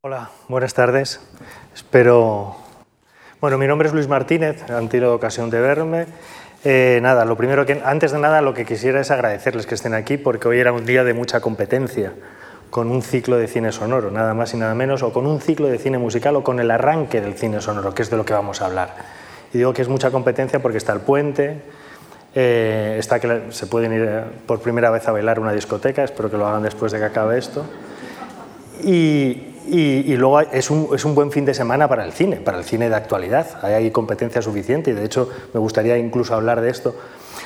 Hola, buenas tardes. Espero. Bueno, mi nombre es Luis Martínez, han tenido ocasión de verme. Eh, nada, lo primero que, antes de nada, lo que quisiera es agradecerles que estén aquí, porque hoy era un día de mucha competencia con un ciclo de cine sonoro, nada más y nada menos, o con un ciclo de cine musical o con el arranque del cine sonoro, que es de lo que vamos a hablar. Y digo que es mucha competencia porque está el puente, eh, está que se pueden ir eh, por primera vez a bailar una discoteca, espero que lo hagan después de que acabe esto. Y, y, luego es un, es un, buen fin de semana para el cine, para el cine de actualidad. Hay competencia suficiente y de hecho me gustaría incluso hablar de esto.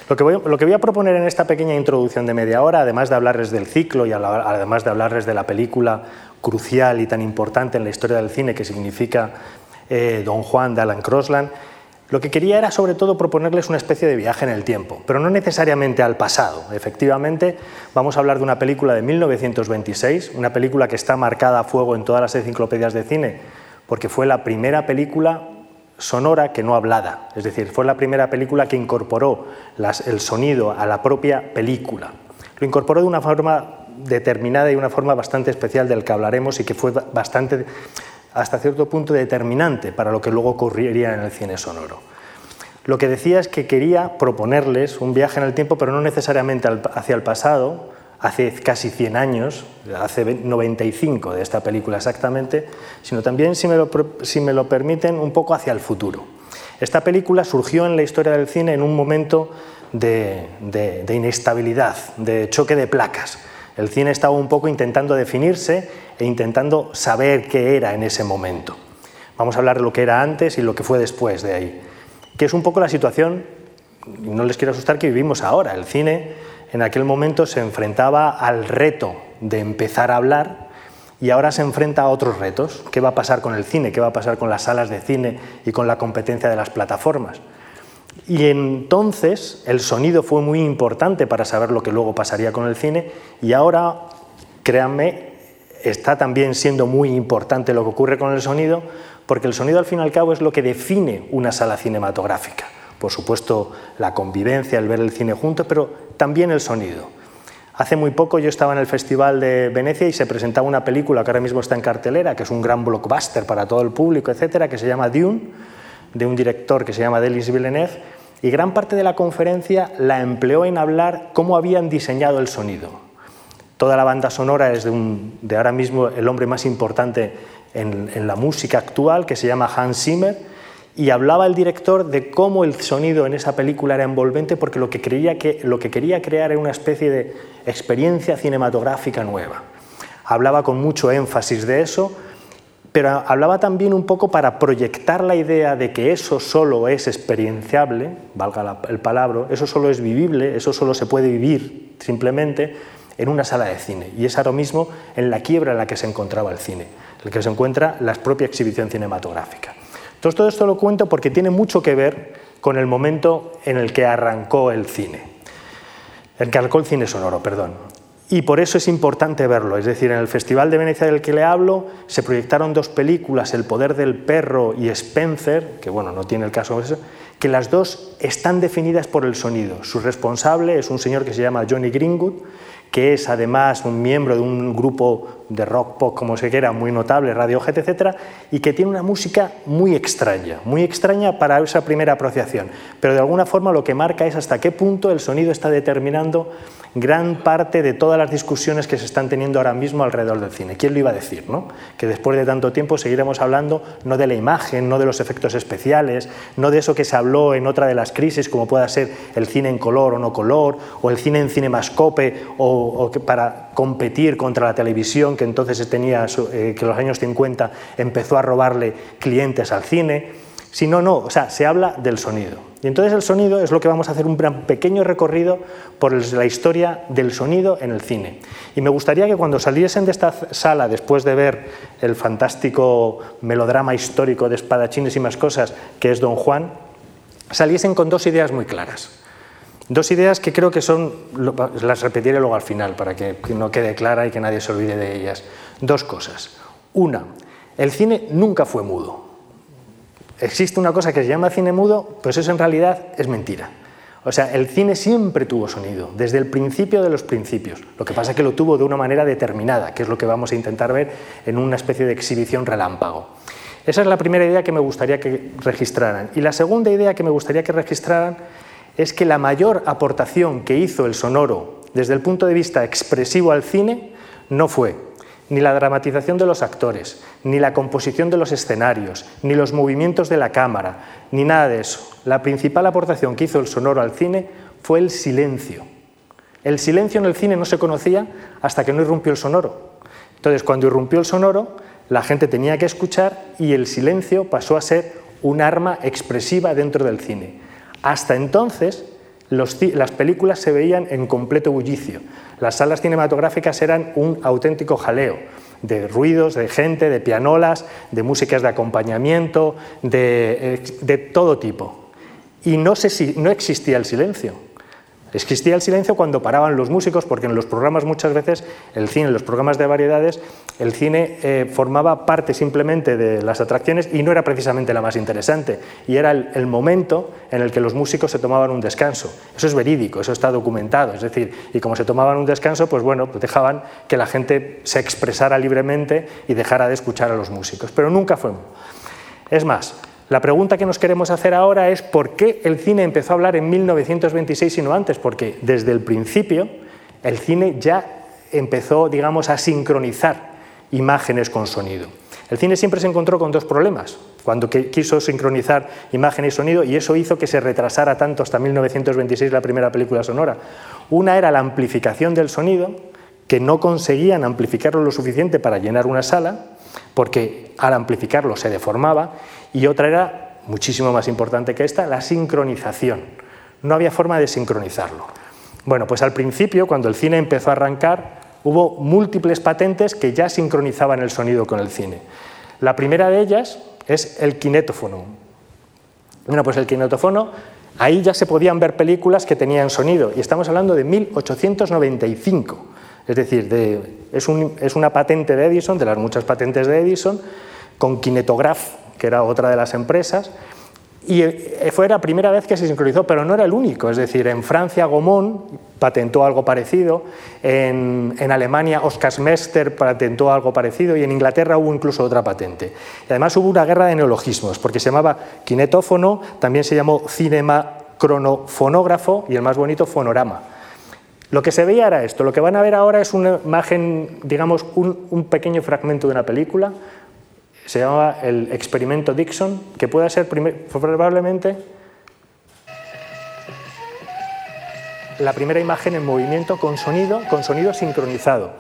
Lo que, voy, lo que voy a proponer en esta pequeña introducción de media hora, además de hablarles del ciclo y además de hablarles de la película crucial y tan importante en la historia del cine que significa eh, Don Juan de Alan Crosland, lo que quería era sobre todo proponerles una especie de viaje en el tiempo, pero no necesariamente al pasado. Efectivamente, vamos a hablar de una película de 1926, una película que está marcada a fuego en todas las enciclopedias de cine, porque fue la primera película sonora que no hablada, es decir, fue la primera película que incorporó el sonido a la propia película. Lo incorporó de una forma determinada y una forma bastante especial del que hablaremos y que fue bastante hasta cierto punto determinante para lo que luego ocurriría en el cine sonoro. Lo que decía es que quería proponerles un viaje en el tiempo, pero no necesariamente hacia el pasado, hace casi 100 años, hace 95 de esta película exactamente, sino también, si me lo, permiten, un poco hacia el futuro. Esta película surgió en la historia del cine en un momento de inestabilidad, de choque de placas. El cine estaba un poco intentando definirse e intentando saber qué era en ese momento. Vamos a hablar de lo que era antes y lo que fue después de ahí, que es un poco la situación, no les quiero asustar, que vivimos ahora. El cine en aquel momento se enfrentaba al reto de empezar a hablar y ahora se enfrenta a otros retos. ¿Qué va a pasar con el cine? ¿Qué va a pasar con las salas de cine y con la competencia de las plataformas? Y entonces el sonido fue muy importante para saber lo que luego pasaría con el cine y ahora, créanme, está también siendo muy importante lo que ocurre con el sonido, porque el sonido al fin y al cabo es lo que define una sala cinematográfica. Por supuesto, la convivencia, el ver el cine junto, pero también el sonido. Hace muy poco yo estaba en el Festival de Venecia y se presentaba una película que ahora mismo está en cartelera, que es un gran blockbuster para todo el público, etcétera, que se llama Dune, de un director que se llama Delis Villeneuve, y gran parte de la conferencia la empleó en hablar cómo habían diseñado el sonido, Toda la banda sonora es de, ahora mismo el hombre más importante en, la música actual, que se llama Hans Zimmer, y hablaba el director de cómo el sonido en esa película era envolvente porque lo que, creía que, lo que quería crear era una especie de experiencia cinematográfica nueva. Hablaba con mucho énfasis de eso, pero hablaba también un poco para proyectar la idea de que eso solo es experienciable, valga el palabra, eso solo es vivible, eso solo se puede vivir simplemente, en una sala de cine. Y es ahora mismo en la quiebra en la que se encontraba el cine, en la que se encuentra la propia exhibición cinematográfica. Entonces, todo esto lo cuento porque tiene mucho que ver con el momento en el que arrancó el cine, el que arrancó el cine sonoro, perdón. Y por eso es importante verlo. Es decir, en el Festival de Venecia del que le hablo se proyectaron dos películas, El poder del perro y Spencer, que bueno, no tiene el caso eso, que las dos están definidas por el sonido. Su responsable es un señor que se llama Johnny Greenwood, que es además un miembro de un grupo de rock pop, como se quiera, muy notable, Radiohead, etc., y que tiene una música muy extraña, muy extraña para esa primera apreciación, pero de alguna forma lo que marca es hasta qué punto el sonido está determinando gran parte de todas las discusiones que se están teniendo ahora mismo alrededor del cine. ¿Quién lo iba a decir? No? Que después de tanto tiempo seguiremos hablando no de la imagen, no de los efectos especiales, no de eso que se habló en otra de las crisis, como pueda ser el cine en color o no color, o el cine en cinemascope, o, para competir contra la televisión, que entonces tenía, eh, que en los años 50 empezó a robarle clientes al cine. Si no, no, o sea, se habla del sonido. Y entonces el sonido es lo que vamos a hacer un pequeño recorrido por la historia del sonido en el cine. Y me gustaría que cuando saliesen de esta sala, después de ver el fantástico melodrama histórico de espadachines y más cosas, que es Don Juan, saliesen con dos ideas muy claras. Dos ideas que creo que son, las repetiré luego al final para que no quede clara y que nadie se olvide de ellas. Dos cosas. Una, el cine nunca fue mudo existe una cosa que se llama cine mudo, pues eso en realidad es mentira. O sea, el cine siempre tuvo sonido, desde el principio de los principios. Lo que pasa es que lo tuvo de una manera determinada, que es lo que vamos a intentar ver en una especie de exhibición relámpago. Esa es la primera idea que me gustaría que registraran. Y la segunda idea que me gustaría que registraran es que la mayor aportación que hizo el sonoro desde el punto de vista expresivo al cine no fue ni la dramatización de los actores, ni la composición de los escenarios, ni los movimientos de la cámara, ni nada de eso. La principal aportación que hizo el sonoro al cine fue el silencio. El silencio en el cine no se conocía hasta que no irrumpió el sonoro. Entonces, cuando irrumpió el sonoro, la gente tenía que escuchar y el silencio pasó a ser un arma expresiva dentro del cine. Hasta entonces, las películas se veían en completo bullicio. Las salas cinematográficas eran un auténtico jaleo de ruidos, de gente, de pianolas, de músicas de acompañamiento, de, eh, todo tipo. Y no, si, no existía el silencio. Existía el silencio cuando paraban los músicos, porque en los programas muchas veces, el cine, en los programas de variedades, el cine eh, formaba parte simplemente de las atracciones y no era precisamente la más interesante, y era el, momento en el que los músicos se tomaban un descanso. Eso es verídico, eso está documentado, es decir, y como se tomaban un descanso, pues bueno, pues dejaban que la gente se expresara libremente y dejara de escuchar a los músicos, pero nunca fue. Es más, la pregunta que nos queremos hacer ahora es por qué el cine empezó a hablar en 1926 y no antes, porque desde el principio el cine ya empezó, digamos, a sincronizar imágenes con sonido. El cine siempre se encontró con dos problemas cuando quiso sincronizar imagen y sonido y eso hizo que se retrasara tanto hasta 1926 la primera película sonora. Una era la amplificación del sonido, que no conseguían amplificarlo lo suficiente para llenar una sala, porque al amplificarlo se deformaba, y otra era, muchísimo más importante que esta, la sincronización. No había forma de sincronizarlo. Bueno, pues al principio, cuando el cine empezó a arrancar, hubo múltiples patentes que ya sincronizaban el sonido con el cine. La primera de ellas es el kinetófono. Bueno, pues el kinetófono, ahí ya se podían ver películas que tenían sonido, y estamos hablando de 1895. Es decir, es, es, una patente de Edison, de las muchas patentes de Edison, con kinetograph, que era otra de las empresas, y fue la primera vez que se sincronizó, pero no era el único. Es decir, en Francia Gaumont patentó algo parecido, en, en, Alemania Oskar Mester patentó algo parecido y en Inglaterra hubo incluso otra patente. Y además hubo una guerra de neologismos, porque se llamaba kinetófono, también se llamó cinema cronofonógrafo y el más bonito fonorama. Lo que se veía era esto, lo que van a ver ahora es una imagen, digamos, un pequeño fragmento de una película, se llamaba el experimento Dixon, que puede ser probablemente la primera imagen en movimiento con sonido, con sonido sincronizado.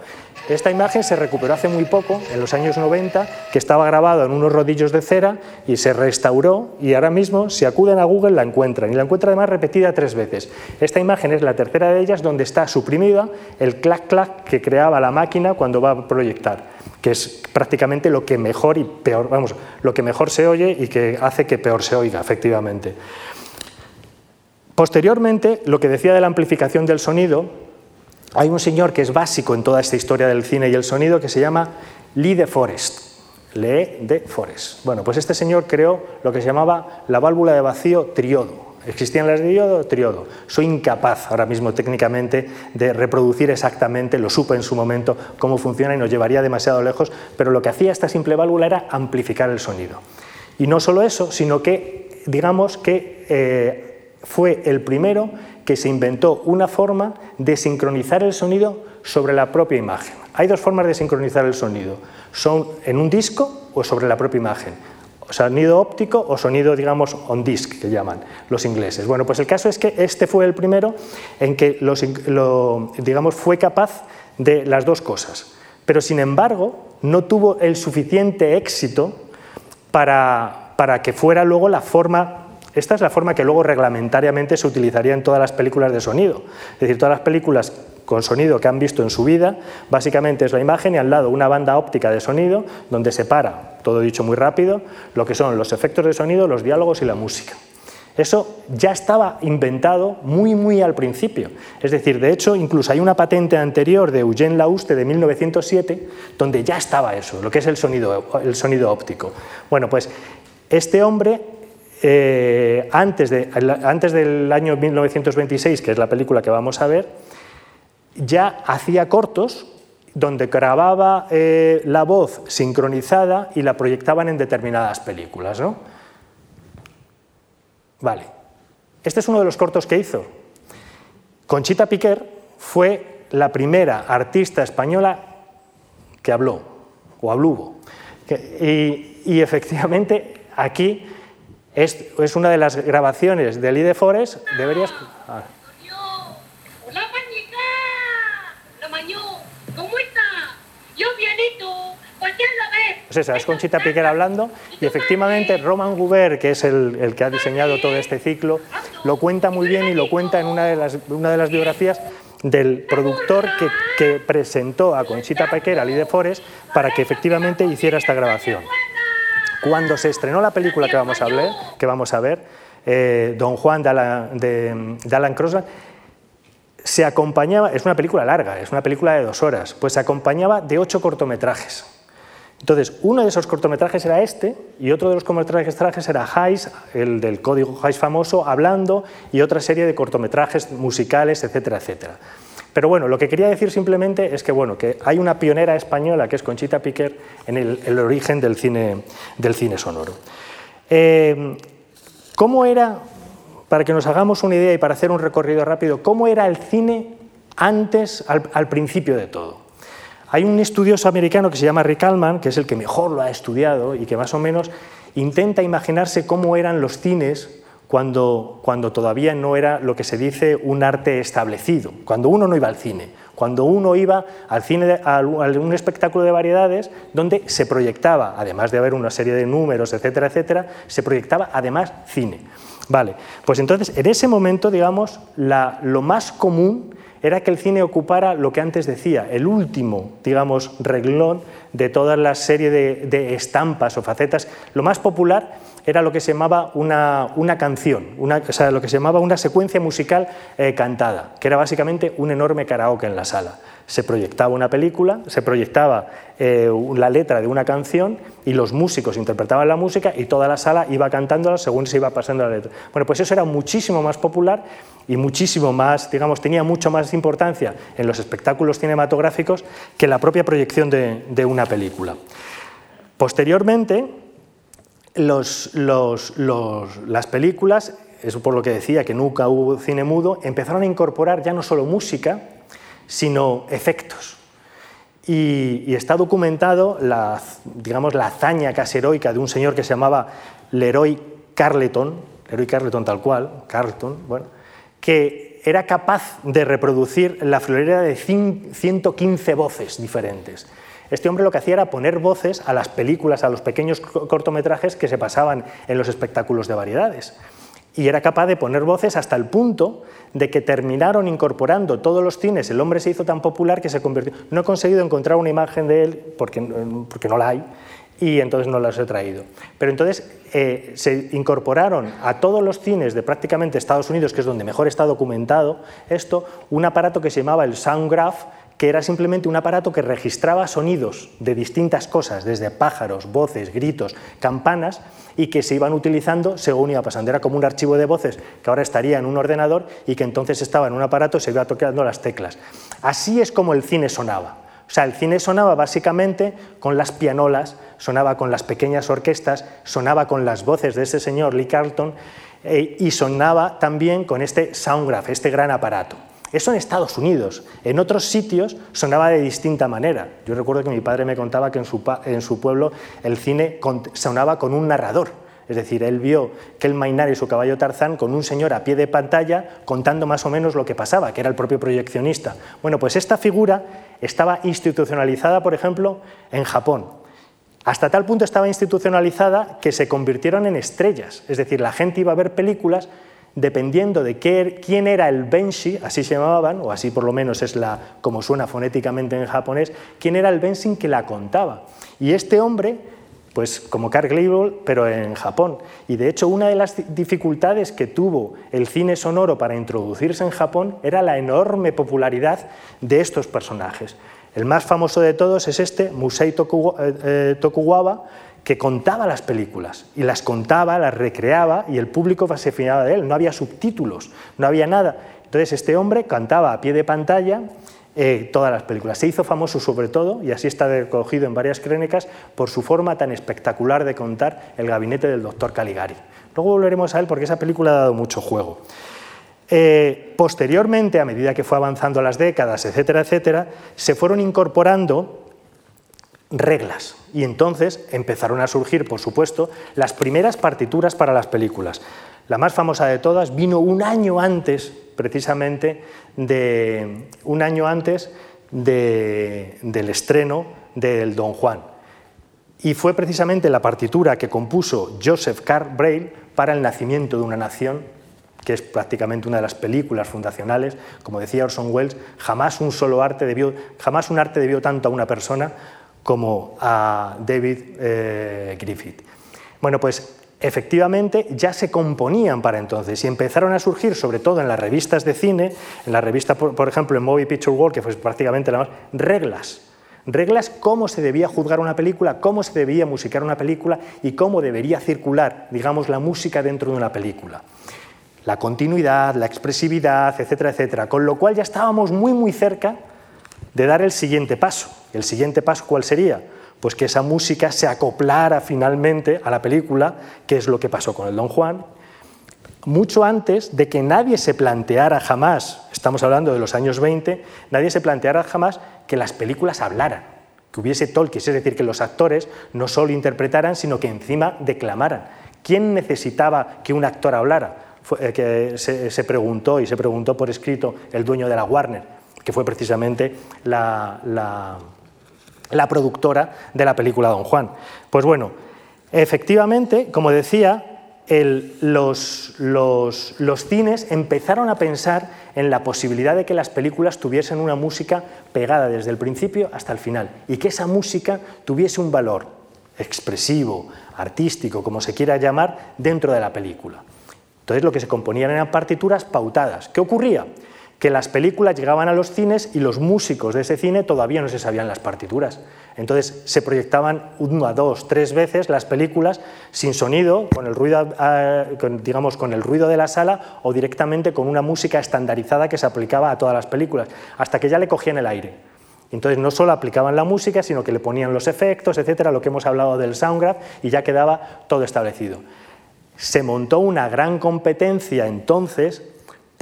Esta imagen se recuperó hace muy poco, en los años 90, que estaba grabado en unos rodillos de cera y se restauró y ahora mismo, si acuden a Google, la encuentran. Y la encuentran además repetida tres veces. Esta imagen es la tercera de ellas donde está suprimida el clac-clac que creaba la máquina cuando va a proyectar, que es prácticamente lo que mejor y peor, vamos, lo que mejor se oye y que hace que peor se oiga, efectivamente. Posteriormente, lo que decía de la amplificación del sonido, hay un señor que es básico en toda esta historia del cine y el sonido que se llama Lee de Forest. Lee de Forest. Bueno, pues este señor creó lo que se llamaba la válvula de vacío triodo. ¿Existían las de diodo? Triodo. Soy incapaz ahora mismo técnicamente de reproducir exactamente, lo supe en su momento, cómo funciona y nos llevaría demasiado lejos, pero lo que hacía esta simple válvula era amplificar el sonido. Y no solo eso, sino que, digamos que eh, fue el primero que se inventó una forma de sincronizar el sonido sobre la propia imagen. Hay dos formas de sincronizar el sonido. Son en un disco o sobre la propia imagen. Sonido óptico o sonido, digamos, on disc, que llaman los ingleses. Bueno, pues el caso es que este fue el primero en que lo, digamos, fue capaz de las dos cosas. Pero, sin embargo, no tuvo el suficiente éxito para, para que fuera luego la forma esta es la forma que luego reglamentariamente se utilizaría en todas las películas de sonido. Es decir, todas las películas con sonido que han visto en su vida, básicamente es la imagen y al lado una banda óptica de sonido donde separa, todo dicho muy rápido, lo que son los efectos de sonido, los diálogos y la música. Eso ya estaba inventado muy, muy al principio. Es decir, de hecho, incluso hay una patente anterior de Eugène Lauste de 1907 donde ya estaba eso, lo que es el sonido, el sonido óptico. Bueno, pues este hombre eh, antes, de, antes del año 1926, que es la película que vamos a ver, ya hacía cortos donde grababa eh, la voz sincronizada y la proyectaban en determinadas películas. ¿no? Vale. Este es uno de los cortos que hizo. Conchita Piquer fue la primera artista española que habló, o habló. Y, efectivamente aquí es, es, una de las grabaciones de Lee de Forest. Deberías... Ah. Pues esa, es Conchita Piquer hablando y efectivamente Roman Guber, que es el, que ha diseñado todo este ciclo, lo cuenta muy bien y lo cuenta en una de las, una de las biografías del productor que, presentó a Conchita Piquer, a Lee Forest, para que efectivamente hiciera esta grabación. Cuando se estrenó la película que vamos a, ver, que vamos a ver eh, Don Juan de Alan, de, se acompañaba, es una película larga, es una película de dos horas, pues se acompañaba de ocho cortometrajes. Entonces, uno de esos cortometrajes era este y otro de los cortometrajes era Hayes, el del código Hayes famoso, hablando y otra serie de cortometrajes musicales, etcétera, etcétera. Pero bueno, lo que quería decir simplemente es que, bueno, que hay una pionera española que es Conchita Piquer en el, origen del cine, del cine sonoro. Eh, ¿Cómo era, para que nos hagamos una idea y para hacer un recorrido rápido, cómo era el cine antes, al principio de todo? Hay un estudioso americano que se llama Rick Allman, que es el que mejor lo ha estudiado y que más o menos intenta imaginarse cómo eran los cines cuando, cuando todavía no era lo que se dice un arte establecido, cuando uno no iba al cine, cuando uno iba al cine, a un espectáculo de variedades donde se proyectaba, además de haber una serie de números, etcétera, etcétera, se proyectaba además cine. Vale, pues entonces en ese momento, digamos, lo más común era que el cine ocupara lo que antes decía, el último, digamos, reglón de toda la serie de, estampas o facetas. Lo más popular era lo que se llamaba una, canción, una, o sea, lo que se llamaba una secuencia musical eh, cantada, que era básicamente un enorme karaoke en la sala se proyectaba una película, se proyectaba eh, la letra de una canción y los músicos interpretaban la música y toda la sala iba cantándola según se iba pasando la letra. Bueno, pues eso era muchísimo más popular y muchísimo más, digamos, tenía mucho más importancia en los espectáculos cinematográficos que la propia proyección de, una película. Posteriormente, las películas, es por lo que decía que nunca hubo cine mudo, empezaron a incorporar ya no solo música, sino efectos. Y, está documentado la, digamos, la hazaña casi heroica de un señor que se llamaba Leroy Carleton, Leroy Carleton tal cual, Carleton, bueno, que era capaz de reproducir la florera de 115 voces diferentes. Este hombre lo que hacía era poner voces a las películas, a los pequeños cortometrajes que se pasaban en los espectáculos de variedades y era capaz de poner voces hasta el punto de que terminaron incorporando todos los cines. El hombre se hizo tan popular que se convirtió. No he conseguido encontrar una imagen de él porque, porque no la hay y entonces no las he traído. Pero entonces eh, se incorporaron a todos los cines de prácticamente Estados Unidos, que es donde mejor está documentado esto, un aparato que se llamaba el Soundgraph, que era simplemente un aparato que registraba sonidos de distintas cosas, desde pájaros, voces, gritos, campanas, y que se iban utilizando según iba pasando. Era como un archivo de voces que ahora estaría en un ordenador y que entonces estaba en un aparato y se iba tocando las teclas. Así es como el cine sonaba. O sea, el cine sonaba básicamente con las pianolas, sonaba con las pequeñas orquestas, sonaba con las voces de ese señor Lee Carlton eh, y sonaba también con este soundgraph, este gran aparato. Eso en Estados Unidos. En otros sitios sonaba de distinta manera. Yo recuerdo que mi padre me contaba que en su, en su pueblo el cine sonaba con un narrador. Es decir, él vio que el Mainar y su caballo Tarzán con un señor a pie de pantalla contando más o menos lo que pasaba, que era el propio proyeccionista. Bueno, pues esta figura estaba institucionalizada, por ejemplo, en Japón. Hasta tal punto estaba institucionalizada que se convirtieron en estrellas. Es decir, la gente iba a ver películas dependiendo de quién era el benshi, así se llamaban, o así por lo menos es la, como suena fonéticamente en japonés, quién era el benshin que la contaba. Y este hombre, pues como Carl Gable, pero en Japón. Y de hecho una de las dificultades que tuvo el cine sonoro para introducirse en Japón era la enorme popularidad de estos personajes. El más famoso de todos es este, Musei eh, eh, Tokugawa, que contaba las películas y las contaba, las recreaba y el público se fiaba de él. No había subtítulos, no había nada. Entonces este hombre cantaba a pie de pantalla eh, todas las películas. Se hizo famoso sobre todo, y así está recogido en varias crónicas, por su forma tan espectacular de contar el gabinete del doctor Caligari. Luego volveremos a él porque esa película ha dado mucho juego. Eh, posteriormente, a medida que fue avanzando las décadas, etcétera, etcétera, se fueron incorporando reglas y entonces empezaron a surgir, por supuesto, las primeras partituras para las películas. La más famosa de todas vino un año antes, precisamente, de, un año antes del estreno del Don Juan. Y fue precisamente la partitura que compuso Joseph Carr Braille para El nacimiento de una nación, que es prácticamente una de las películas fundacionales. Como decía Orson Welles, jamás un solo arte debió, jamás un arte debió tanto a una persona como a David eh, Griffith. Bueno, pues efectivamente ya se componían para entonces y empezaron a surgir, sobre todo en las revistas de cine, en la revista, por, ejemplo, en Movie Picture World, que fue prácticamente la más, reglas. Reglas cómo se debía juzgar una película, cómo se debía musicar una película y cómo debería circular, digamos, la música dentro de una película. La continuidad, la expresividad, etcétera, etcétera. Con lo cual ya estábamos muy, muy cerca de dar el siguiente paso. ¿El siguiente paso cuál sería? pues que esa música se acoplara finalmente a la película, que es lo que pasó con el Don Juan, mucho antes de que nadie se planteara jamás, estamos hablando de los años 20, nadie se planteara jamás que las películas hablaran, que hubiese talkies, es decir, que los actores no solo interpretaran, sino que encima declamaran. ¿Quién necesitaba que un actor hablara? Eh, que se, preguntó y se preguntó por escrito el dueño de la Warner, que fue precisamente la la productora de la película Don Juan. Pues bueno, efectivamente, como decía, los, los, cines empezaron a pensar en la posibilidad de que las películas tuviesen una música pegada desde el principio hasta el final y que esa música tuviese un valor expresivo, artístico, como se quiera llamar, dentro de la película. Entonces lo que se componían eran partituras pautadas. ¿Qué ocurría? Que las películas llegaban a los cines y los músicos de ese cine todavía no se sabían las partituras. Entonces se proyectaban una, dos, tres veces las películas sin sonido, con el ruido, ah, digamos, con el ruido de la sala o directamente con una música estandarizada que se aplicaba a todas las películas, hasta que ya le cogían el aire. Entonces no solo aplicaban la música, sino que le ponían los efectos, etcétera, lo que hemos hablado del soundgraph, y ya quedaba todo establecido. Se montó una gran competencia entonces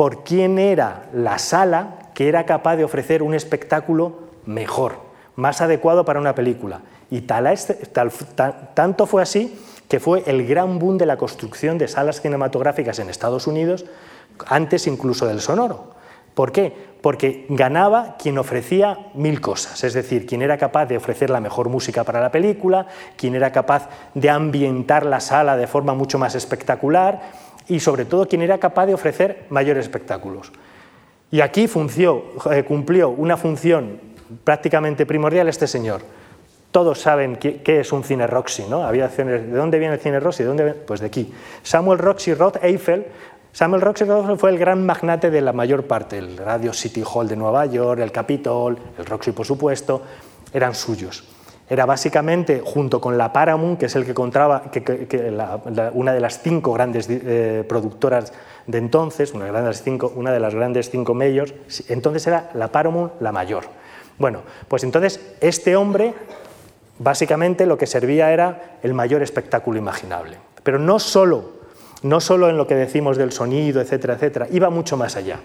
por quién era la sala que era capaz de ofrecer un espectáculo mejor, más adecuado para una película. Y tal, tanto fue así que fue el gran boom de la construcción de salas cinematográficas en Estados Unidos, antes incluso del sonoro. ¿Por qué? Porque ganaba quien ofrecía mil cosas, es decir, quien era capaz de ofrecer la mejor música para la película, quien era capaz de ambientar la sala de forma mucho más espectacular, y sobre todo quien era capaz de ofrecer mayores espectáculos. Y aquí eh, cumplió una función prácticamente primordial este señor. Todos saben qué, es un cine Roxy, ¿no? Había ¿De dónde viene el cine Roxy? ¿De dónde Pues de aquí. Samuel Roxy Roth Eiffel. Samuel Roxy Roth fue el gran magnate de la mayor parte. El Radio City Hall de Nueva York, el Capitol, el Roxy, por supuesto, eran suyos era básicamente, junto con la Paramount, que es el que contaba, que, una de las cinco grandes eh, productoras de entonces, una, de las cinco, una de las grandes cinco majors, entonces era la Paramount la mayor. Bueno, pues entonces este hombre básicamente lo que servía era el mayor espectáculo imaginable. Pero no solo, no solo en lo que decimos del sonido, etcétera, etcétera, iba mucho más allá.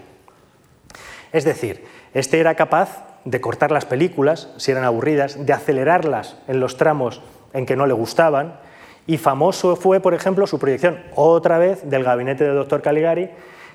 Es decir, este era capaz de cortar las películas, si eran aburridas, de acelerarlas en los tramos en que no le gustaban, y famoso fue, por ejemplo, su proyección otra vez del gabinete del doctor Caligari,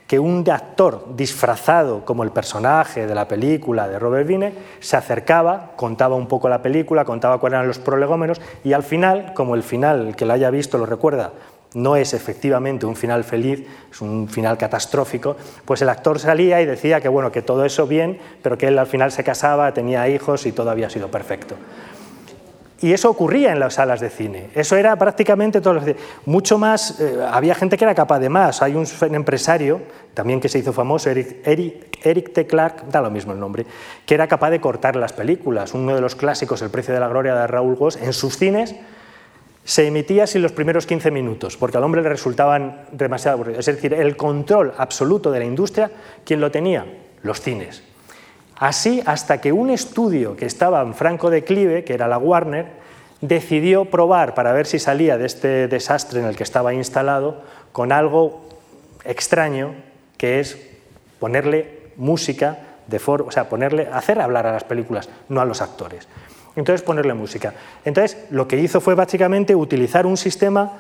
que un actor disfrazado como el personaje de la película de Robert Vine se acercaba, contaba un poco la película, contaba cuáles eran los prolegómenos y al final, como el final, que lo haya visto lo recuerda, no es efectivamente un final feliz, es un final catastrófico, pues el actor salía y decía que bueno, que todo eso bien, pero que él al final se casaba, tenía hijos y todo había sido perfecto. Y eso ocurría en las salas de cine. Eso era prácticamente todo. Mucho más, eh, había gente que era capaz de más. Hay un empresario, también que se hizo famoso, Eric, Eric, Eric T. Clark, da lo mismo el nombre, que era capaz de cortar las películas. Uno de los clásicos, El precio de la gloria de Raúl Goss, en sus cines se emitía sin los primeros 15 minutos, porque al hombre le resultaban demasiado aburridos. Es decir, el control absoluto de la industria, ¿quién lo tenía? Los cines. Así hasta que un estudio que estaba en franco declive, que era la Warner, decidió probar para ver si salía de este desastre en el que estaba instalado con algo extraño, que es ponerle música, de for o sea, ponerle, hacer hablar a las películas, no a los actores entonces ponerle música. Entonces lo que hizo fue básicamente utilizar un sistema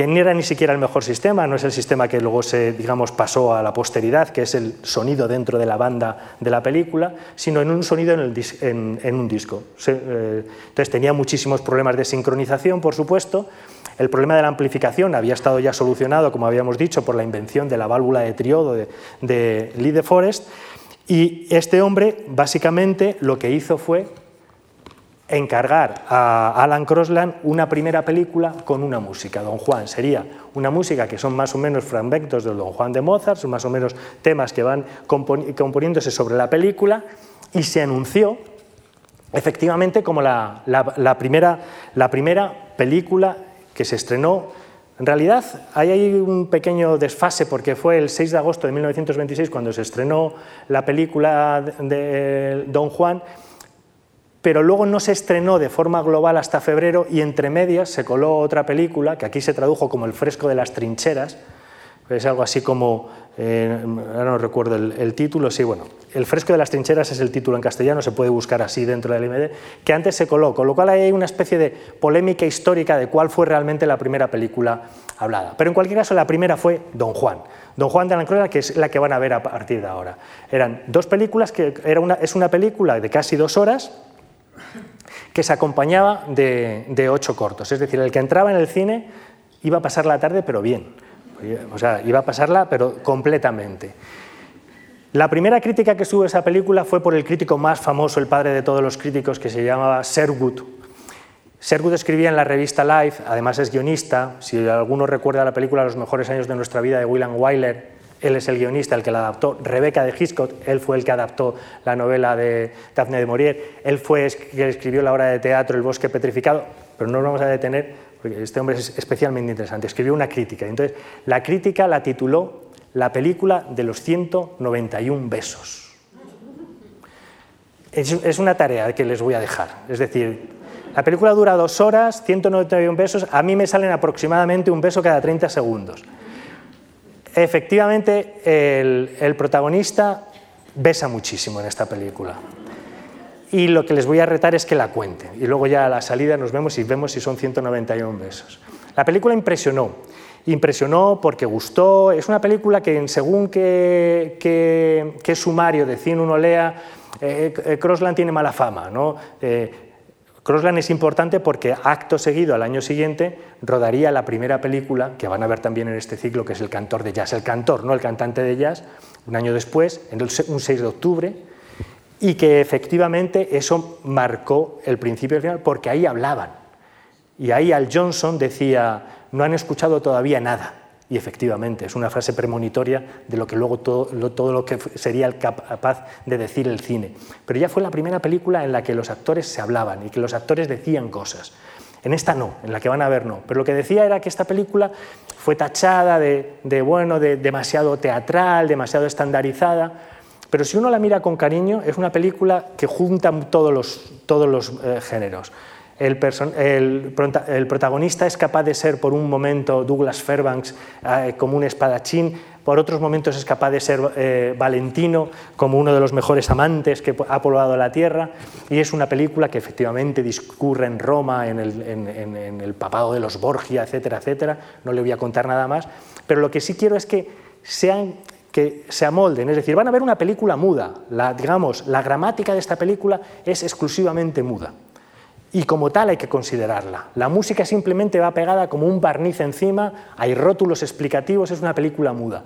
que no era ni siquiera el mejor sistema, no es el sistema que luego se digamos, pasó a la posteridad, que es el sonido dentro de la banda de la película, sino en un sonido en, un disco. Eh, entonces tenía muchísimos problemas de sincronización, por supuesto. El problema de la amplificación había estado ya solucionado, como habíamos dicho, por la invención de la válvula de triodo de, de Lee de Forest. Y este hombre, básicamente, lo que hizo fue encargar a Alan Crosland una primera película con una música. Don Juan sería una música que son más o menos fragmentos de Don Juan de Mozart, son más o menos temas que van componiéndose sobre la película y se anunció efectivamente como la, primera, la primera película que se estrenó en realidad hay un pequeño desfase porque fue el 6 de agosto de 1926 cuando se estrenó la película de Don Juan pero luego no se estrenó de forma global hasta febrero y entre medias se coló otra película que aquí se tradujo como El fresco de las trincheras, es algo así como, eh, ahora no recuerdo el, título, sí, bueno, El fresco de las trincheras es el título en castellano, se puede buscar así dentro del IMD, que antes se coló, con lo cual hay una especie de polémica histórica de cuál fue realmente la primera película hablada. Pero en cualquier caso, la primera fue Don Juan. Don Juan de Ancrona, que es la que van a ver a partir de ahora. Eran dos películas, que era una, es una película de casi dos horas, que se acompañaba de, ocho cortos. Es decir, el que entraba en el cine iba a pasar la tarde, pero bien. O sea, iba a pasarla, pero completamente. La primera crítica que estuvo esa película fue por el crítico más famoso, el padre de todos los críticos, que se llamaba Serwood. Serwood escribía en la revista Life, además es guionista. Si alguno recuerda la película Los mejores años de nuestra vida de William Wyler, él es el guionista, el que la adaptó. Rebeca de Hitchcock, él fue el que adaptó la novela de Daphne de Maurier. Él fue el que escribió la obra de teatro El bosque petrificado, pero no nos vamos a detener porque este hombre es especialmente interesante. Escribió una crítica. Entonces, la crítica la tituló La película de los 191 besos. Es una tarea que les voy a dejar. Es decir, la película dura dos horas, 191 besos. A mí me salen aproximadamente un beso cada 30 segundos. Efectivamente, el, protagonista besa muchísimo en esta película. Y lo que les voy a retar es que la cuenten. Y luego ya a la salida nos vemos y vemos si son 191 besos. La película impresionó. Impresionó porque gustó. Es una película que, según qué que, sumario de cine uno lea, eh, eh, Crossland tiene mala fama. ¿no? Eh, Crossland es importante porque acto seguido, al año siguiente, rodaría la primera película que van a ver también en este ciclo, que es El cantor de jazz. El cantor, no el cantante de jazz, un año después, en un 6 de octubre, y que efectivamente eso marcó el principio y el final, porque ahí hablaban. Y ahí Al Johnson decía, no han escuchado todavía nada. Y efectivamente, es una frase premonitoria de lo que luego todo lo, todo lo que sería capaz de decir el cine. Pero ya fue la primera película en la que los actores se hablaban y que los actores decían cosas. En esta no, en la que van a ver no. Pero lo que decía era que esta película fue tachada de, bueno, de demasiado teatral, demasiado estandarizada. Pero si uno la mira con cariño, es una película que junta todos los, todos los eh, géneros el, protagonista es capaz de ser por un momento Douglas Fairbanks eh, como un espadachín, por otros momentos es capaz de ser eh, Valentino como uno de los mejores amantes que ha poblado la tierra, y es una película que efectivamente discurre en Roma, en el, papado de los Borgia, etcétera, etcétera. No le voy a contar nada más, pero lo que sí quiero es que sean que se amolden, es decir, van a ver una película muda. La, digamos, la gramática de esta película es exclusivamente muda y como tal hay que considerarla. La música simplemente va pegada como un barniz encima, hay rótulos explicativos, es una película muda.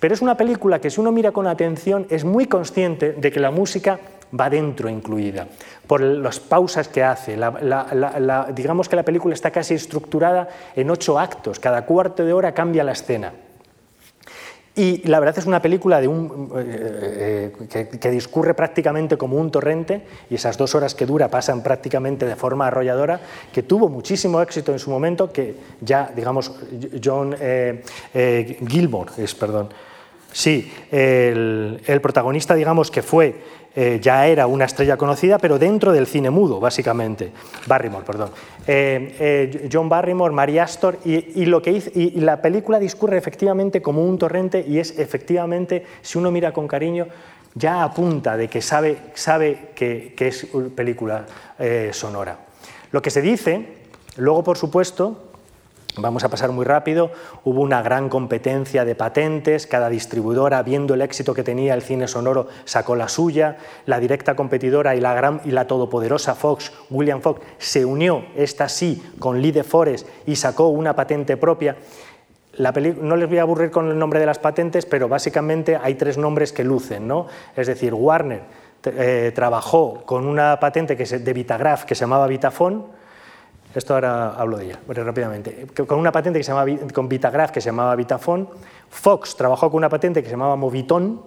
Pero es una película que si uno mira con atención es muy consciente de que la música va dentro incluida, por las pausas que hace. digamos que la película está casi estructurada en ocho actos, cada cuarto de hora cambia la escena. Y la verdad es una película de un, eh, eh, que, discurre prácticamente como un torrente y esas dos horas que dura pasan prácticamente de forma arrolladora, que tuvo muchísimo éxito en su momento, que ya, digamos, John eh, Gilmore, es, perdón, sí, el protagonista, digamos, que fue eh, ya era una estrella conocida, pero dentro del cine mudo, básicamente. Barrymore, perdón. Eh, eh, John Barrymore, Mary Astor, y, lo que y, la película discurre efectivamente como un torrente y es efectivamente, si uno mira con cariño, ya apunta de que sabe, sabe que, que es película sonora. Lo que se dice, luego por supuesto, Vamos a pasar muy rápido. Hubo una gran competencia de patentes, cada distribuidora, viendo el éxito que tenía el cine sonoro, sacó la suya. La directa competidora y la, gran, y la todopoderosa Fox, William Fox, se unió, esta sí, con Lee de Forest y sacó una patente propia. La no les voy a aburrir con el nombre de las patentes, pero básicamente hay tres nombres que lucen. ¿no? Es decir, Warner eh, trabajó con una patente que de Vitagraph que se llamaba Vitafone, esto ahora hablo de ella, rápidamente. Con una patente que se llamaba, con Vitagraph que se llamaba Vitafone, Fox trabajó con una patente que se llamaba Moviton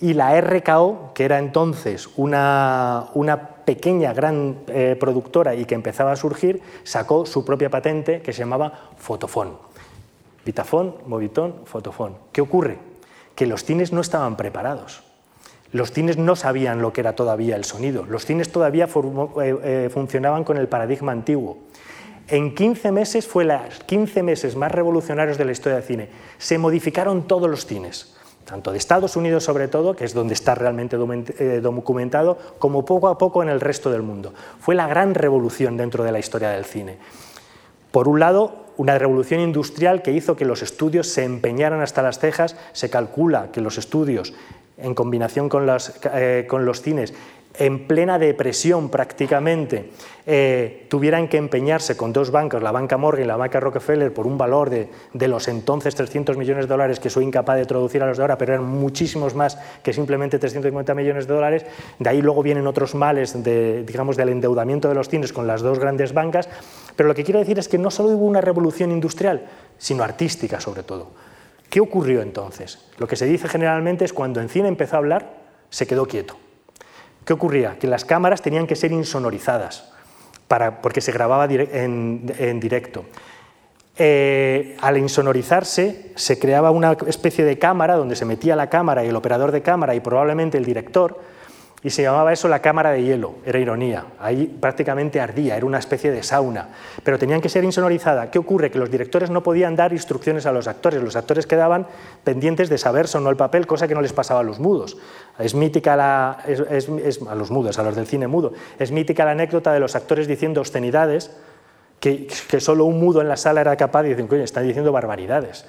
y la RKO, que era entonces una, una pequeña, gran eh, productora y que empezaba a surgir, sacó su propia patente que se llamaba Fotofon. Vitafone, Moviton, Fotofon. ¿Qué ocurre? Que los cines no estaban preparados. Los cines no sabían lo que era todavía el sonido. Los cines todavía eh, eh, funcionaban con el paradigma antiguo. En 15 meses fue los 15 meses más revolucionarios de la historia del cine. Se modificaron todos los cines, tanto de Estados Unidos sobre todo, que es donde está realmente eh, documentado, como poco a poco en el resto del mundo. Fue la gran revolución dentro de la historia del cine. Por un lado, una revolución industrial que hizo que los estudios se empeñaran hasta las cejas. Se calcula que los estudios en combinación con, eh, con los cines, en plena depresión prácticamente, eh, tuvieran que empeñarse con dos bancos, la banca Morgan y la banca Rockefeller, por un valor de, los entonces 300 millones de dólares, que soy incapaz de traducir a los de ahora, pero eran muchísimos más que simplemente 350 millones de dólares. De ahí luego vienen otros males digamos, del endeudamiento de los cines con las dos grandes bancas. Pero lo que quiero decir es que no solo hubo una revolución industrial, sino artística sobre todo. ¿Qué ocurrió entonces? Lo que se dice generalmente es cuando en cine empezó a hablar, se quedó quieto. ¿Qué ocurría? Que las cámaras tenían que ser insonorizadas para, porque se grababa en, directo. Eh, al insonorizarse se creaba una especie de cámara donde se metía la cámara y el operador de cámara y probablemente el director y se llamaba eso la cámara de hielo, era ironía. Ahí prácticamente ardía, era una especie de sauna, pero tenían que ser insonorizada. ¿Qué ocurre? Que los directores no podían dar instrucciones a los actores, los actores quedaban pendientes de saber o no el papel, cosa que no les pasaba a los mudos. Es mítica la, a los mudos, a los del cine mudo, es mítica la anécdota de los actores diciendo obscenidades que, que solo un mudo en la sala era capaz de decir, coño, están diciendo barbaridades.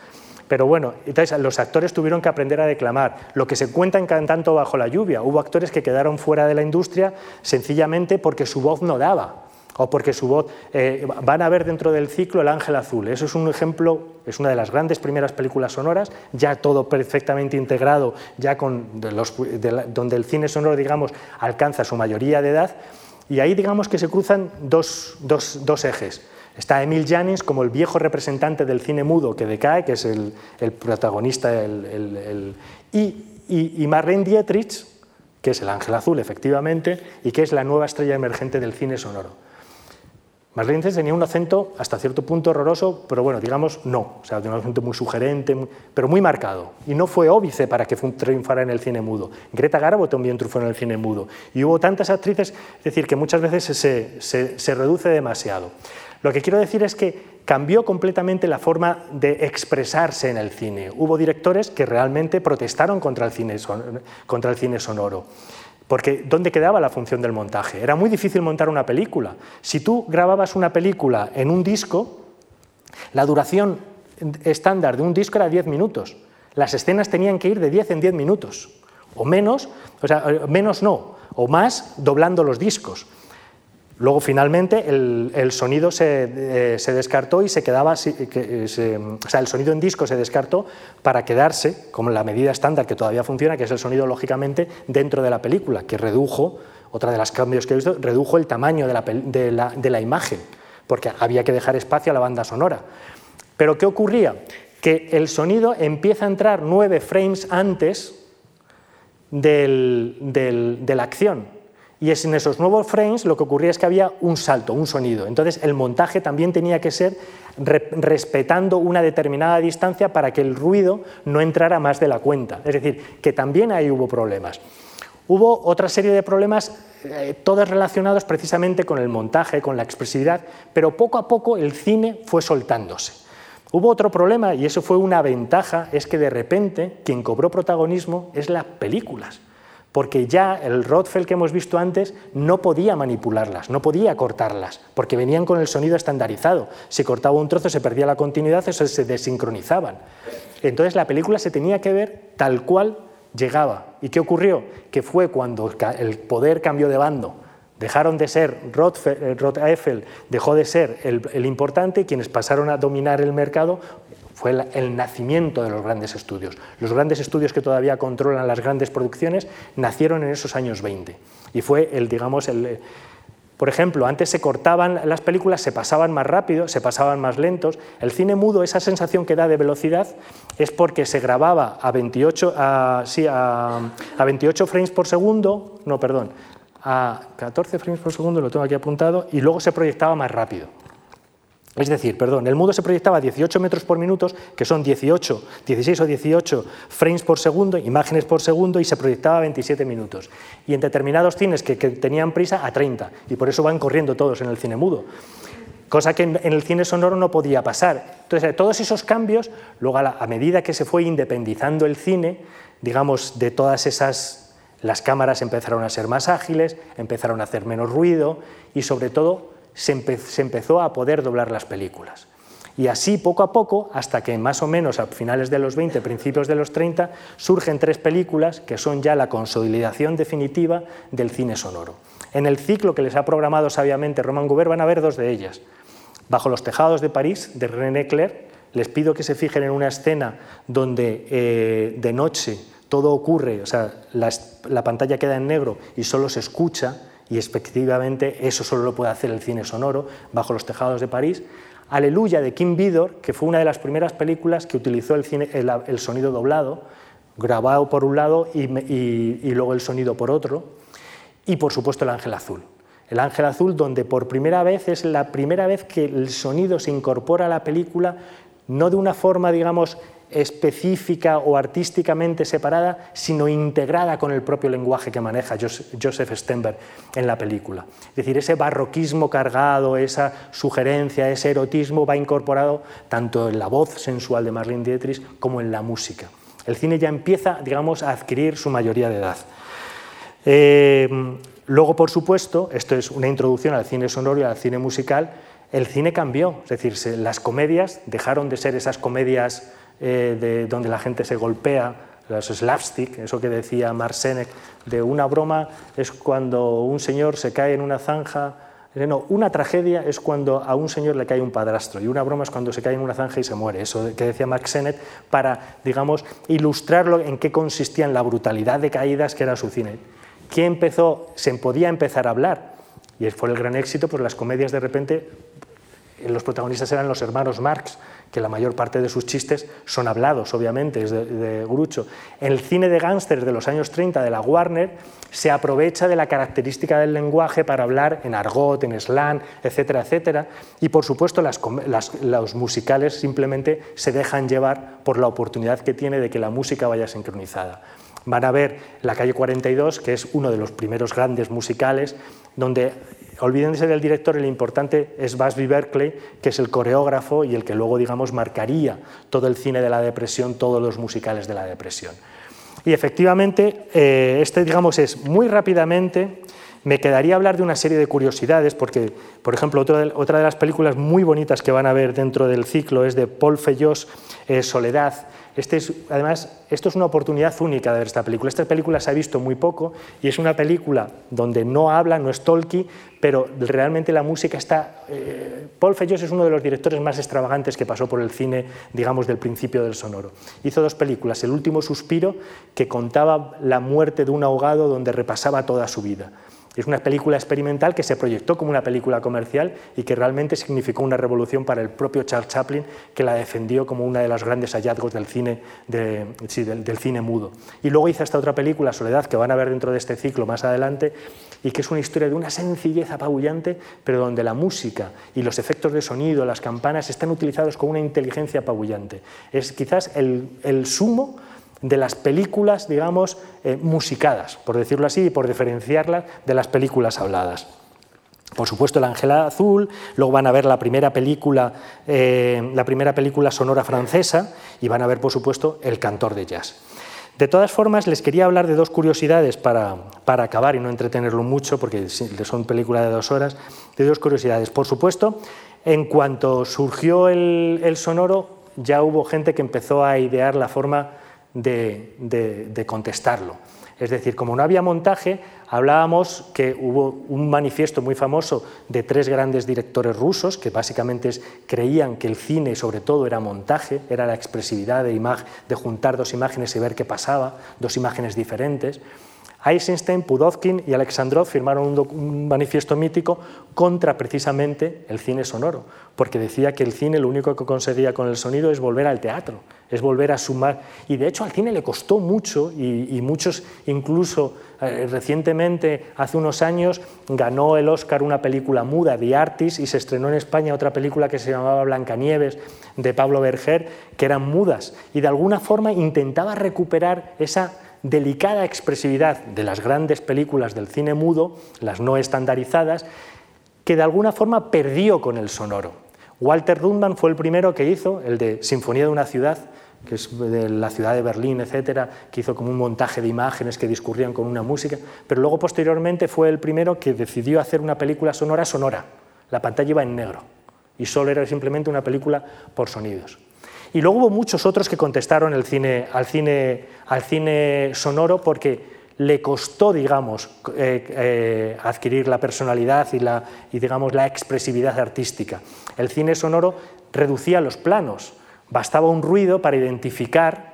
Pero bueno, los actores tuvieron que aprender a declamar. Lo que se cuenta en Cantando bajo la lluvia, hubo actores que quedaron fuera de la industria sencillamente porque su voz no daba o porque su voz... Eh, van a ver dentro del ciclo El Ángel Azul. Eso es un ejemplo, es una de las grandes primeras películas sonoras, ya todo perfectamente integrado, ya con los, donde el cine sonoro, digamos, alcanza su mayoría de edad. Y ahí, digamos, que se cruzan dos, dos, dos ejes. Está Emil Jannings como el viejo representante del cine mudo que decae, que es el, protagonista, y, Marlene Dietrich, que es el ángel azul, efectivamente, y que es la nueva estrella emergente del cine sonoro. Marlene Dietrich tenía un acento hasta cierto punto horroroso, pero bueno, digamos no, o sea, tenía un acento muy sugerente, pero muy marcado. Y no fue óbice para que triunfara en el cine mudo. Greta Garbo también triunfó en el cine mudo. Y hubo tantas actrices, es decir, que muchas veces se reduce demasiado. Lo que quiero decir es que cambió completamente la forma de expresarse en el cine. Hubo directores que realmente protestaron contra el cine, sonoro. Porque ¿dónde quedaba la función del montaje? Era muy difícil montar una película. Si tú grababas una película en un disco, la duración estándar de un disco era 10 minutos. Las escenas tenían que ir de 10 en 10 minutos. O menos, o sea, menos no, o más doblando los discos. Luego, finalmente, el, sonido eh, se, descartó y se quedaba, eh, o sea, el sonido en disco se descartó para quedarse, como la medida estándar que todavía funciona, que es el sonido, lógicamente, dentro de la película, que redujo, otra de los cambios que he visto, redujo el tamaño de la, de la, de la imagen, porque había que dejar espacio a la banda sonora. Pero, ¿qué ocurría? que el sonido empieza a entrar nueve frames antes de la acción. Y es en esos nuevos frames lo que ocurría es que había un salto, un sonido. Entonces el montaje también tenía que ser respetando una determinada distancia para que el ruido no entrara más de la cuenta. Es decir, que también ahí hubo problemas. Hubo otra serie de problemas, eh, todos relacionados precisamente con el montaje, con la expresividad, pero poco a poco el cine fue soltándose. Hubo otro problema, y eso fue una ventaja, es que de repente quien cobró protagonismo es las películas, porque ya el Rothfeld que hemos visto antes no podía manipularlas, no podía cortarlas, porque venían con el sonido estandarizado. Si cortaba un trozo se perdía la continuidad, eso se desincronizaban. Entonces la película se tenía que ver tal cual llegaba. ¿Y qué ocurrió? Que fue cuando el poder cambió de bando. Dejaron de ser Eiffel, dejó de ser el, importante y quienes pasaron a dominar el mercado fue el, nacimiento de los grandes estudios. Los grandes estudios que todavía controlan las grandes producciones nacieron en esos años 20 y fue el, digamos, el, por ejemplo, antes se cortaban las películas, se pasaban más rápido, se pasaban más lentos. El cine mudo, esa sensación que da de velocidad, es porque se grababa a 28, a, sí, a, 28 frames por segundo, no, perdón, a 14 frames por segundo, lo tengo aquí apuntado, y luego se proyectaba más rápido. Es decir, perdón, el mudo se proyectaba a 18 metros por minuto, que son 18, 16 o 18 frames por segundo, imágenes por segundo, y se proyectaba a 27 minutos. Y en determinados cines que, tenían prisa, a 30. Y por eso van corriendo todos en el cine mudo. Cosa que en, el cine sonoro no podía pasar. Entonces, todos esos cambios, luego a medida que se fue independizando el cine, digamos, de todas esas las cámaras empezaron a ser más ágiles, empezaron a hacer menos ruido y sobre todo se, empezó a poder doblar las películas. Y así, poco a poco, hasta que más o menos a finales de los 20, principios de los 30, surgen tres películas que son ya la consolidación definitiva del cine sonoro. En el ciclo que les ha programado sabiamente Roman Gubert van a ver dos de ellas. Bajo los tejados de París, de René Clair, les pido que se fijen en una escena donde eh, de noche todo ocurre, o sea, la pantalla queda en negro y solo se escucha, y efectivamente eso solo lo puede hacer el cine sonoro, bajo los tejados de París. Aleluya de Kim Vidor, que fue una de las primeras películas que utilizó el, cine, el, sonido doblado, grabado por un lado y, luego el sonido por otro. Y por supuesto el Ángel Azul. El Ángel Azul, donde por primera vez es la primera vez que el sonido se incorpora a la película, no de una forma, digamos, específica o artísticamente separada, sino integrada con el propio lenguaje que maneja Joseph Stenberg en la película. Es decir, ese barroquismo cargado, esa sugerencia, ese erotismo va incorporado tanto en la voz sensual de Marlene Dietrich como en la música. El cine ya empieza, digamos, a adquirir su mayoría de edad. Eh, luego, por supuesto, esto es una introducción al cine sonoro y al cine musical, el cine cambió, es decir, las comedias dejaron de ser esas comedias eh, de, donde la gente se golpea, los slapstick, eso que decía Marsenek, de una broma es cuando un señor se cae en una zanja, eh, no, una tragedia es cuando a un señor le cae un padrastro y una broma es cuando se cae en una zanja y se muere. Eso que decía Mark Sennett para, digamos, ilustrarlo en qué consistía en la brutalidad de caídas que era su cine. ¿Quién empezó? Se podía empezar a hablar y fue el gran éxito, pues las comedias de repente los protagonistas eran los hermanos Marx, que la mayor parte de sus chistes son hablados, obviamente, es de, Grucho. El cine de gángsters de los años 30 de la Warner se aprovecha de la característica del lenguaje para hablar en argot, en slang, etcétera, etcétera. Y por supuesto los musicales simplemente se dejan llevar por la oportunidad que tiene de que la música vaya sincronizada. Van a ver La calle 42, que es uno de los primeros grandes musicales, donde olvídense del director, el importante es Busby Berkeley, que es el coreógrafo y el que luego, digamos, marcaría todo el cine de la depresión, todos los musicales de la depresión. Y efectivamente, eh, este, digamos, es muy rápidamente, me quedaría hablar de una serie de curiosidades, porque, por ejemplo, otra de, las películas muy bonitas que van a ver dentro del ciclo es de Paul Feyos, eh, Soledad, este es, además, esto es una oportunidad única de ver esta película. Esta película se ha visto muy poco y es una película donde no habla, no es Tolkien, pero realmente la música está... Eh, Paul Feijos es uno de los directores más extravagantes que pasó por el cine, digamos, del principio del sonoro. Hizo dos películas, El último suspiro, que contaba la muerte de un ahogado donde repasaba toda su vida Es una película experimental que se proyectó como una película comercial y que realmente significó una revolución para el propio Charles Chaplin, que la defendió como una de los grandes hallazgos del cine, del, cine mudo. Y luego hizo esta otra película, Soledad, que van a ver dentro de este ciclo más adelante, y que es una historia de una sencillez apabullante, pero donde la música y los efectos de sonido, las campanas, están utilizados con una inteligencia apabullante. Es quizás el sumo de las películas, digamos, eh, musicadas, por decirlo así, y por diferenciarlas de las películas habladas. Por supuesto, El Ángela Azul, luego van a ver la primera película, eh, la primera película sonora francesa y van a ver, por supuesto, El Cantor de Jazz. De todas formas, les quería hablar de dos curiosidades para, para acabar y no entretenerlo mucho, porque son películas de dos horas, de dos curiosidades. Por supuesto, en cuanto surgió el sonoro, ya hubo gente que empezó a idear la forma de, contestarlo. Es decir, como no había montaje, hablábamos que hubo un manifiesto muy famoso de tres grandes directores rusos que básicamente creían que el cine sobre todo era montaje, era la expresividad de, de juntar dos imágenes y ver qué pasaba, dos imágenes diferentes. Eisenstein, Pudovkin y Alexandrov firmaron un, manifiesto mítico contra precisamente el cine sonoro, porque decía que el cine lo único que conseguía con el sonido es volver al teatro, es volver a sumar. Y de hecho al cine le costó mucho y, muchos incluso eh, recientemente, hace unos años, ganó el Oscar una película muda, The Artist, y se estrenó en España otra película que se llamaba Blancanieves, de Pablo Berger, que eran mudas. Y de alguna forma intentaba recuperar esa delicada expresividad de las grandes películas del cine mudo, las no estandarizadas, que de alguna forma perdió con el sonoro. Walter Rundman fue el primero que hizo el de Sinfonía de una ciudad, que es de la ciudad de Berlín, etcétera, que hizo como un montaje de imágenes que discurrían con una música, pero luego posteriormente fue el primero que decidió hacer una película sonora sonora. La pantalla iba en negro y solo era simplemente una película por sonidos. Y luego hubo muchos otros que contestaron al cine sonoro porque le costó, digamos, eh, eh, adquirir la personalidad y, la, digamos, la expresividad artística. El cine sonoro reducía los planos, bastaba un ruido para identificar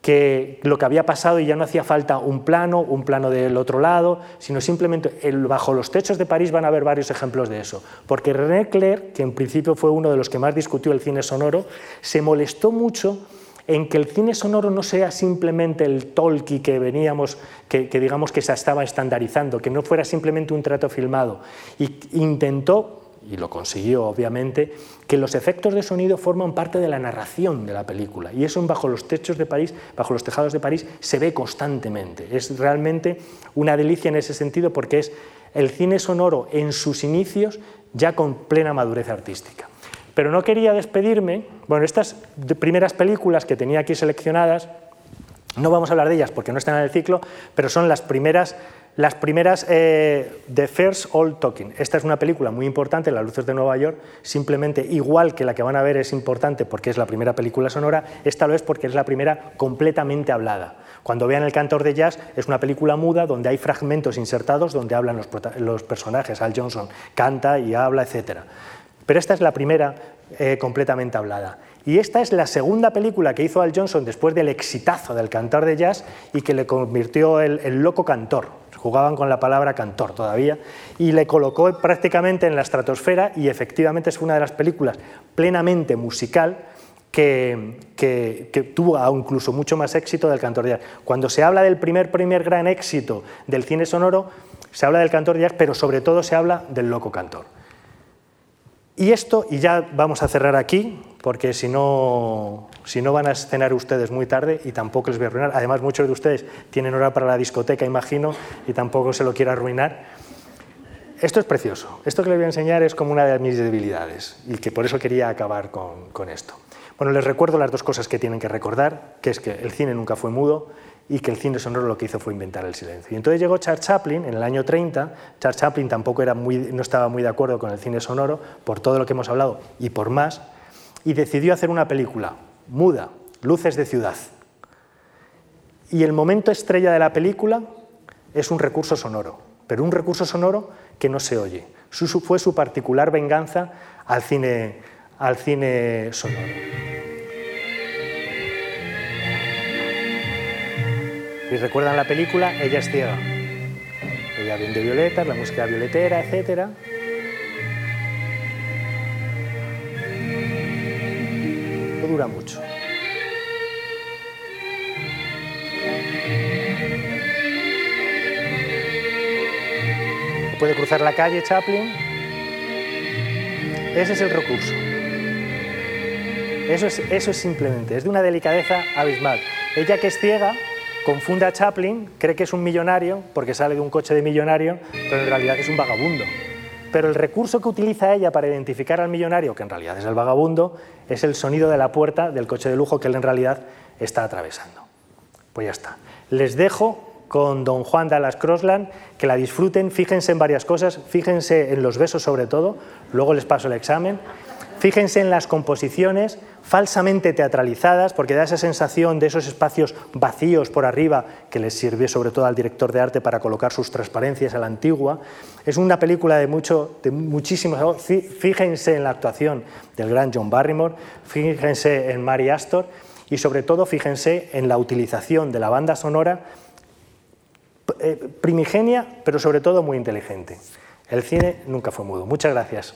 que lo que había pasado y ya no hacía falta un plano, un plano del otro lado, sino simplemente bajo los techos de París van a haber varios ejemplos de eso. Porque René Clair, que en principio fue uno de los que más discutió el cine sonoro, se molestó mucho en que el cine sonoro no sea simplemente el talkie que veníamos, que, que digamos que se estaba estandarizando, que no fuera simplemente un trato filmado. Y intentó y lo consiguió obviamente, que los efectos de sonido forman parte de la narración de la película. Y eso bajo los techos de París, bajo los tejados de París, se ve constantemente. Es realmente una delicia en ese sentido porque es el cine sonoro en sus inicios ya con plena madurez artística. Pero no quería despedirme, bueno, estas primeras películas que tenía aquí seleccionadas, no vamos a hablar de ellas porque no están en el ciclo, pero son las primeras las primeras, eh, The First All Talking. Esta es una película muy importante, Las luces de Nueva York, simplemente igual que la que van a ver es importante porque es la primera película sonora, esta lo es porque es la primera completamente hablada. Cuando vean El cantor de jazz, es una película muda donde hay fragmentos insertados donde hablan los, personajes. Al Johnson canta y habla, etc. Pero esta es la primera eh, completamente hablada. Y esta es la segunda película que hizo Al Johnson después del exitazo del cantor de jazz y que le convirtió el, el loco cantor jugaban con la palabra cantor todavía, y le colocó prácticamente en la estratosfera y efectivamente es una de las películas plenamente musical que, que, tuvo incluso mucho más éxito del cantor de jazz. Cuando se habla del primer, primer gran éxito del cine sonoro, se habla del cantor de jazz, pero sobre todo se habla del loco cantor. Y esto, y ya vamos a cerrar aquí, porque si no, si no van a cenar ustedes muy tarde y tampoco les voy a arruinar. Además, muchos de ustedes tienen hora para la discoteca, imagino, y tampoco se lo quiero arruinar. Esto es precioso. Esto que les voy a enseñar es como una de mis debilidades y que por eso quería acabar con, con esto. Bueno, les recuerdo las dos cosas que tienen que recordar, que es que el cine nunca fue mudo y que el cine sonoro lo que hizo fue inventar el silencio. Y entonces llegó Charles Chaplin en el año 30. Charles Chaplin tampoco era muy, no estaba muy de acuerdo con el cine sonoro por todo lo que hemos hablado y por más, y decidió hacer una película muda, Luces de ciudad. Y el momento estrella de la película es un recurso sonoro, pero un recurso sonoro que no se oye. fue su particular venganza al cine, al cine sonoro. ¿Y recuerdan la película? Ella es ciega. Ella había bien de violetas, la música violetera, etc. No dura mucho. Puede cruzar la calle Chaplin. Ese es el recurso. Eso es, eso es simplemente, es de una delicadeza abismal. Ella que es ciega, confunde a Chaplin, cree que es un millonario porque sale de un coche de millonario, pero en realidad es un vagabundo. Pero el recurso que utiliza ella para identificar al millonario, que en realidad es el vagabundo, es el sonido de la puerta del coche de lujo que él en realidad está atravesando. Pues ya está. Les dejo con don Juan Dallas Crossland, que la disfruten, fíjense en varias cosas, fíjense en los besos sobre todo, luego les paso el examen, fíjense en las composiciones falsamente teatralizadas, porque da esa sensación de esos espacios vacíos por arriba que les sirvió sobre todo al director de arte para colocar sus transparencias a la antigua. Es una película de, mucho, de muchísimos... Fíjense en la actuación del gran John Barrymore, fíjense en Mary Astor y sobre todo fíjense en la utilización de la banda sonora eh, primigenia, pero sobre todo muy inteligente. El cine nunca fue mudo. Muchas gracias.